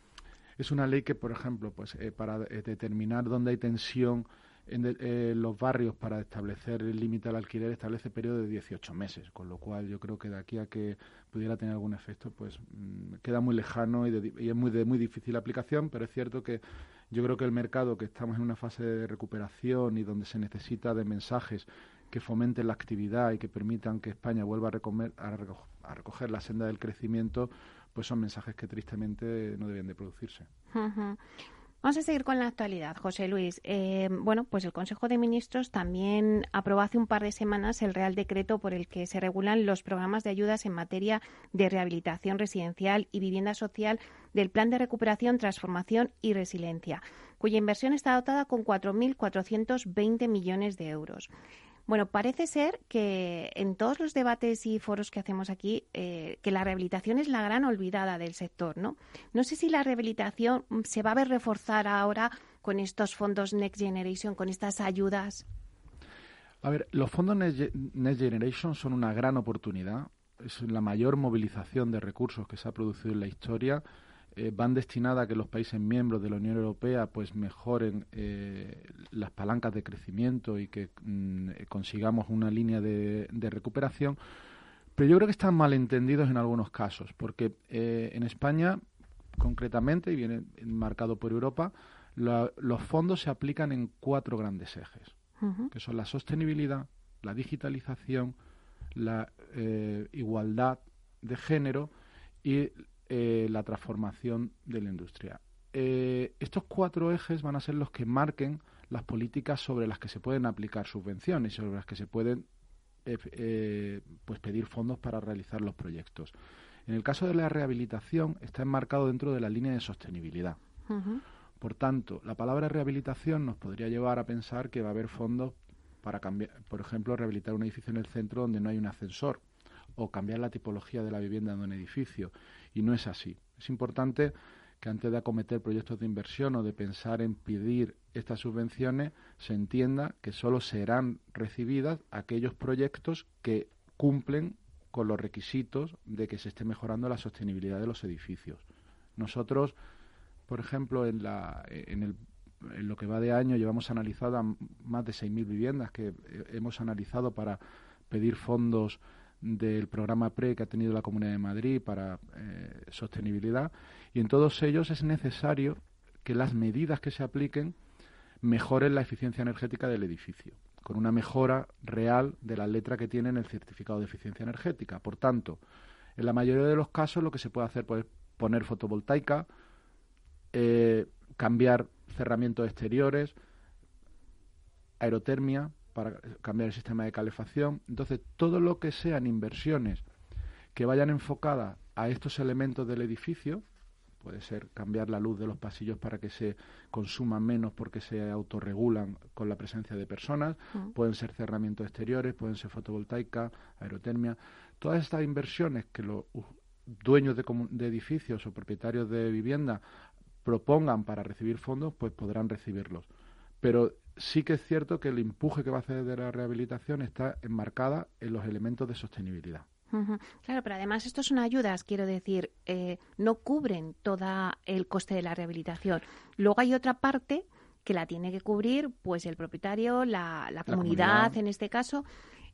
es una ley que por ejemplo pues eh, para determinar dónde hay tensión en los barrios para establecer el límite al alquiler establece periodo de 18 meses, con lo cual yo creo que de aquí a que pudiera tener algún efecto, pues mm, queda muy lejano y, y, es muy de muy difícil aplicación, pero es cierto que yo creo que el mercado, que estamos en una fase de recuperación y donde se necesita de mensajes que fomenten la actividad y que permitan que España vuelva a, recoger la senda del crecimiento, pues son mensajes que tristemente no deben de producirse. Vamos a seguir con la actualidad, José Luis. Eh, bueno, pues el Consejo de Ministros también aprobó hace un par de semanas el Real Decreto por el que se regulan los programas de ayudas en materia de rehabilitación residencial y vivienda social del Plan de Recuperación, Transformación y Resiliencia, cuya inversión está dotada con 4.420 millones de euros. Bueno, parece ser que en todos los debates y foros que hacemos aquí, eh, que la rehabilitación es la gran olvidada del sector, ¿no? No sé si la rehabilitación se va a ver reforzar ahora con estos fondos Next Generation, con estas ayudas. A ver, los fondos Next Generation son una gran oportunidad. Es la mayor movilización de recursos que se ha producido en la historia eh, van destinadas a que los países miembros de la Unión Europea pues mejoren eh, las palancas de crecimiento y que mm, consigamos una línea de, recuperación. Pero yo creo que están malentendidos en algunos casos, porque eh, en España, concretamente, y viene marcado por Europa, los fondos se aplican en cuatro grandes ejes, que son la sostenibilidad, la digitalización, la igualdad de género y eh, la transformación de la industria. Eh, estos cuatro ejes van a ser los que marquen las políticas sobre las que se pueden aplicar subvenciones, sobre las que se pueden eh, pues pedir fondos para realizar los proyectos. En el caso de la rehabilitación está enmarcado dentro de la línea de sostenibilidad. Por tanto, la palabra rehabilitación nos podría llevar a pensar que va a haber fondos para cambiar, por ejemplo, rehabilitar un edificio en el centro donde no hay un ascensor o cambiar la tipología de la vivienda de un edificio y no es así. Es importante que antes de acometer proyectos de inversión o de pensar en pedir estas subvenciones, se entienda que solo serán recibidas aquellos proyectos que cumplen con los requisitos de que se esté mejorando la sostenibilidad de los edificios. Nosotros, por ejemplo, en, la, en, el, en lo que va de año llevamos analizadas más de 6.000 viviendas que hemos analizado para pedir fondos del programa PRE que ha tenido la Comunidad de Madrid para eh, sostenibilidad y en todos ellos es necesario que las medidas que se apliquen mejoren la eficiencia energética del edificio, con una mejora real de la letra que tiene en el certificado de eficiencia energética. Por tanto, en la mayoría de los casos lo que se puede hacer es poner fotovoltaica, eh, cambiar cerramientos exteriores, aerotermia, para cambiar el sistema de calefacción. Entonces, todo lo que sean inversiones que vayan enfocadas a estos elementos del edificio, puede ser cambiar la luz de los pasillos para que se consuman menos porque se autorregulan con la presencia de personas, pueden ser cerramientos exteriores, pueden ser fotovoltaica, aerotermia, todas estas inversiones que los dueños de, de edificios o propietarios de vivienda propongan para recibir fondos, pues podrán recibirlos. Pero sí que es cierto que el empuje que va a hacer de la rehabilitación está enmarcada en los elementos de sostenibilidad. Claro, pero además estos son ayudas, quiero decir, eh, no cubren todo el coste de la rehabilitación. Luego hay otra parte que la tiene que cubrir pues el propietario, la, comunidad, en este caso.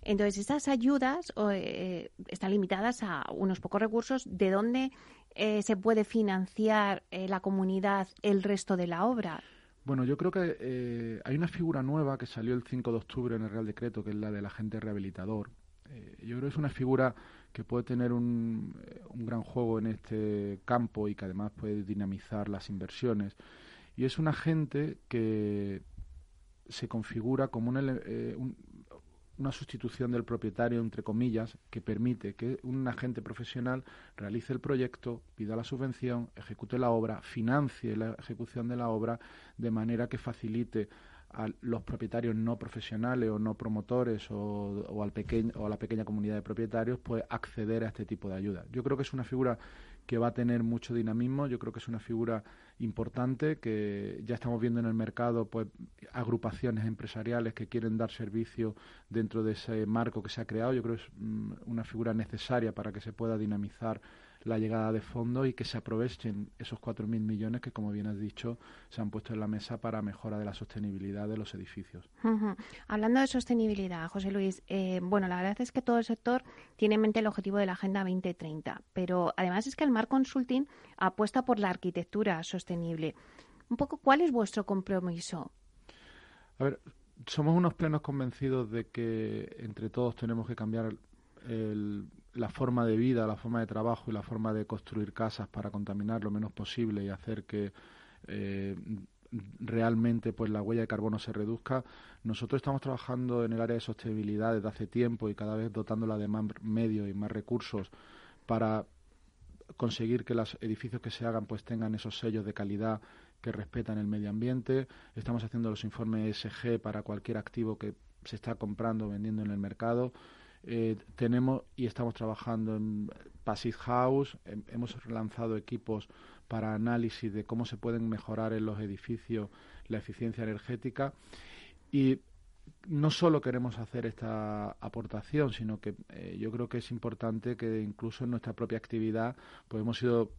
Entonces, estas ayudas eh, están limitadas a unos pocos recursos. ¿De dónde eh, se puede financiar la comunidad el resto de la obra? Bueno, yo creo que hay una figura nueva que salió el 5 de octubre en el Real Decreto, que es la del agente rehabilitador, eh, yo creo que es una figura que puede tener un, eh, un, gran juego en este campo y que además puede dinamizar las inversiones. Y es un agente que se configura como eh, una sustitución del propietario, entre comillas, que permite que un agente profesional realice el proyecto, pida la subvención, ejecute la obra, financie la ejecución de la obra de manera que facilite a los propietarios no profesionales o no promotores o, al pequeño, o a la pequeña comunidad de propietarios pues acceder a este tipo de ayuda. Yo creo que es una figura que va a tener mucho dinamismo, yo creo que es una figura importante que ya estamos viendo en el mercado pues agrupaciones empresariales que quieren dar servicio dentro de ese marco que se ha creado, yo creo que es mm, una figura necesaria para que se pueda dinamizar la llegada de fondos y que se aprovechen esos 4.000 millones que, como bien has dicho, se han puesto en la mesa para mejora de la sostenibilidad de los edificios. Hablando de sostenibilidad, José Luis, eh, bueno, la verdad es que todo el sector tiene en mente el objetivo de la Agenda 2030, pero además es que el Mar Consulting apuesta por la arquitectura sostenible. Un poco, ¿cuál es vuestro compromiso? A ver, somos unos plenos convencidos de que entre todos tenemos que cambiar el, la forma de vida, la forma de trabajo y la forma de construir casas para contaminar lo menos posible y hacer que eh, realmente pues la huella de carbono se reduzca. Nosotros estamos trabajando en el área de sostenibilidad desde hace tiempo y cada vez dotándola de más medios y más recursos para conseguir que los edificios que se hagan pues tengan esos sellos de calidad que respetan el medio ambiente. Estamos haciendo los informes ESG para cualquier activo que se está comprando o vendiendo en el mercado. Eh, tenemos y estamos trabajando en Passive House, hemos lanzado equipos para análisis de cómo se pueden mejorar en los edificios la eficiencia energética. Y no solo queremos hacer esta aportación, sino que eh, yo creo que es importante que incluso en nuestra propia actividad pues hemos sido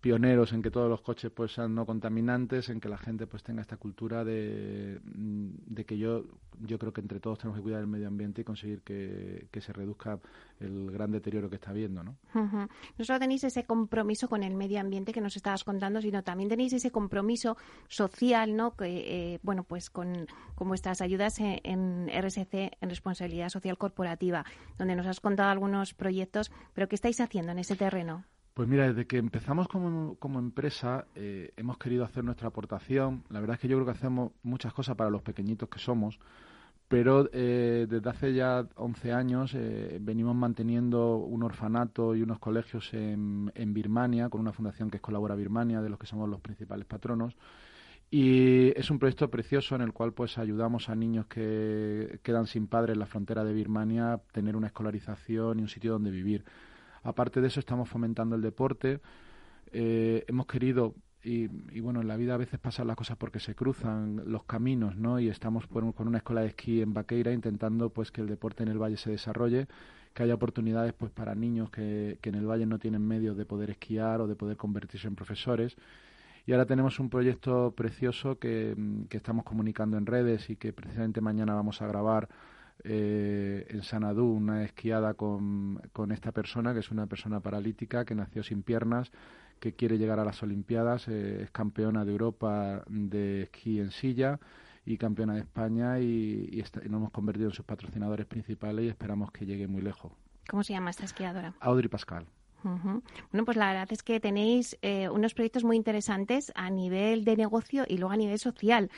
pioneros en que todos los coches pues sean no contaminantes, en que la gente pues tenga esta cultura de, mm, de que yo yo creo que entre todos tenemos que cuidar el medio ambiente y conseguir que, se reduzca el gran deterioro que está habiendo, ¿no? No solo tenéis ese compromiso con el medio ambiente que nos estabas contando, sino también tenéis ese compromiso social, ¿no? Que, eh, bueno, pues con, con vuestras ayudas en, en RSC, en Responsabilidad Social Corporativa, donde nos has contado algunos proyectos, pero ¿qué estáis haciendo en ese terreno? Pues mira, desde que empezamos como, empresa eh, hemos querido hacer nuestra aportación. La verdad es que yo creo que hacemos muchas cosas para los pequeñitos que somos, pero eh, desde hace ya 11 años eh, venimos manteniendo un orfanato y unos colegios en, en, Birmania con una fundación que es Colabora Birmania, de los que somos los principales patronos. Y es un proyecto precioso en el cual pues ayudamos a niños que quedan sin padres en la frontera de Birmania a tener una escolarización y un sitio donde vivir. Aparte de eso, estamos fomentando el deporte. Eh, hemos querido, y, bueno, en la vida a veces pasan las cosas porque se cruzan los caminos, ¿no? Y estamos con una escuela de esquí en Baqueira intentando pues que el deporte en el valle se desarrolle, que haya oportunidades pues para niños que, que en el valle no tienen medios de poder esquiar o de poder convertirse en profesores. Y ahora tenemos un proyecto precioso que, que estamos comunicando en redes y que precisamente mañana vamos a grabar eh, en Sanadú una esquiada con, con, esta persona, que es una persona paralítica que nació sin piernas, que quiere llegar a las Olimpiadas, eh, es campeona de Europa de esquí en silla y campeona de España y, y, nos hemos convertido en sus patrocinadores principales y esperamos que llegue muy lejos. ¿Cómo se llama esta esquiadora? Audrey Pascal. Bueno, pues la verdad es que tenéis eh, unos proyectos muy interesantes a nivel de negocio y luego a nivel social.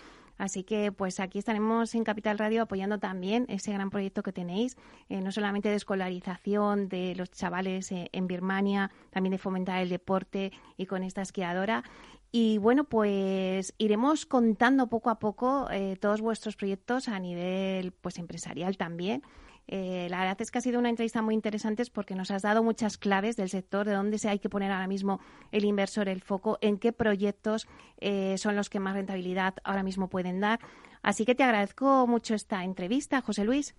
Así que pues aquí estaremos en Capital Radio apoyando también ese gran proyecto que tenéis, eh, no solamente de escolarización de los chavales eh, en Birmania, también de fomentar el deporte y con esta esquiadora. Y bueno, pues iremos contando poco a poco eh, todos vuestros proyectos a nivel pues empresarial también. Eh, la verdad es que ha sido una entrevista muy interesante porque nos has dado muchas claves del sector, de dónde se hay que poner ahora mismo el inversor el foco, en qué proyectos eh, son los que más rentabilidad ahora mismo pueden dar. Así que te agradezco mucho esta entrevista, José Luis.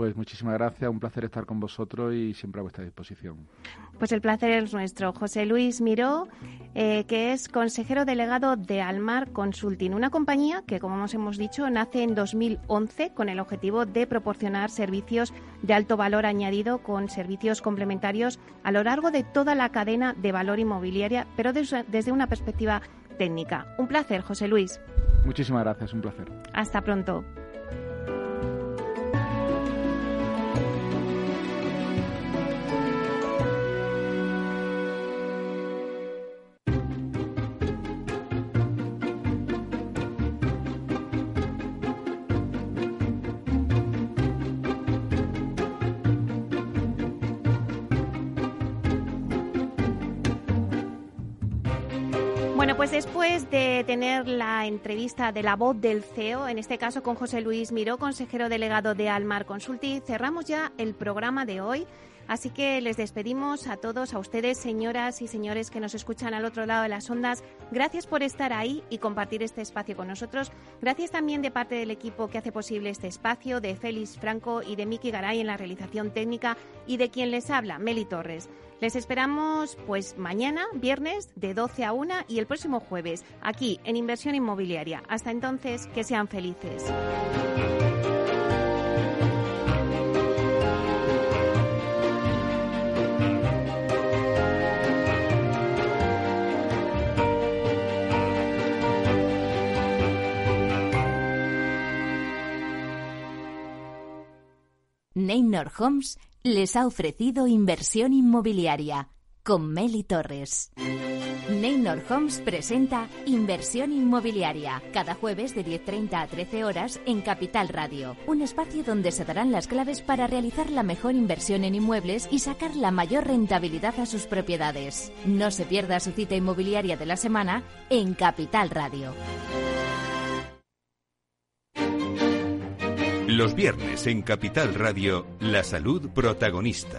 Pues muchísimas gracias, un placer estar con vosotros y siempre a vuestra disposición. Pues el placer es nuestro. José Luis Miró, eh, que es consejero delegado de Almar Consulting, una compañía que, como hemos dicho, nace en 2011 con el objetivo de proporcionar servicios de alto valor añadido con servicios complementarios a lo largo de toda la cadena de valor inmobiliaria, pero desde una perspectiva técnica. Un placer, José Luis. Muchísimas gracias, un placer. Hasta pronto. Después de tener la entrevista de la voz del CEO, en este caso con José Luis Miró, consejero delegado de Almar Consulti, cerramos ya el programa de hoy. Así que les despedimos a todos, a ustedes, señoras y señores que nos escuchan al otro lado de las ondas. Gracias por estar ahí y compartir este espacio con nosotros. Gracias también de parte del equipo que hace posible este espacio, de Félix Franco y de Miki Garay en la realización técnica y de quien les habla, Meli Torres. Les esperamos pues mañana, viernes, de 12 a 1 y el próximo jueves, aquí en Inversión Inmobiliaria. Hasta entonces, que sean felices. Neynor Homes les ha ofrecido inversión inmobiliaria con Meli Torres. Neynor Homes presenta Inversión Inmobiliaria cada jueves de 10.30 a 13 horas en Capital Radio, un espacio donde se darán las claves para realizar la mejor inversión en inmuebles y sacar la mayor rentabilidad a sus propiedades. No se pierda su cita inmobiliaria de la semana en Capital Radio. Los viernes en Capital Radio, la salud protagonista.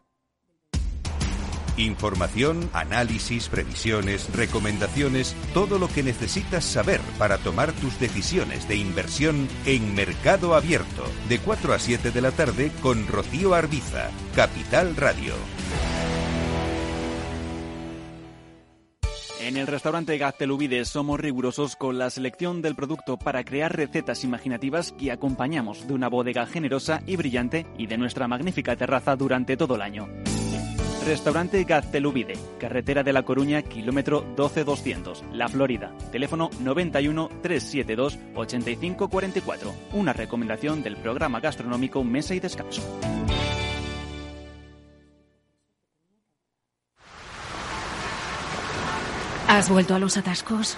Información, análisis, previsiones, recomendaciones, todo lo que necesitas saber para tomar tus decisiones de inversión en Mercado Abierto, de 4 a 7 de la tarde con Rocío Arbiza, Capital Radio. En el restaurante Gaztelubides somos rigurosos con la selección del producto para crear recetas imaginativas que acompañamos de una bodega generosa y brillante y de nuestra magnífica terraza durante todo el año. Restaurante Gaztelubide, carretera de La Coruña, kilómetro 12200, La Florida. Teléfono 91 372 8544. Una recomendación del programa gastronómico Mesa y Descanso. ¿Has vuelto a los atascos?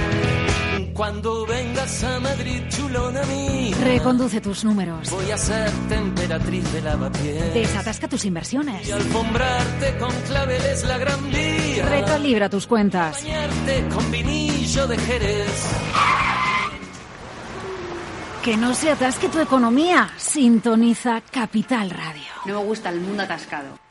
Cuando vengas a Madrid, chulona mía. Reconduce tus números. Voy a ser temperatriz de lavapiés. Desatasca tus inversiones. Y alfombrarte con claveles la gran vía. Recalibra tus cuentas. Bañarte con vinillo de Jerez. Que no se atasque tu economía. Sintoniza Capital Radio. No me gusta el mundo atascado.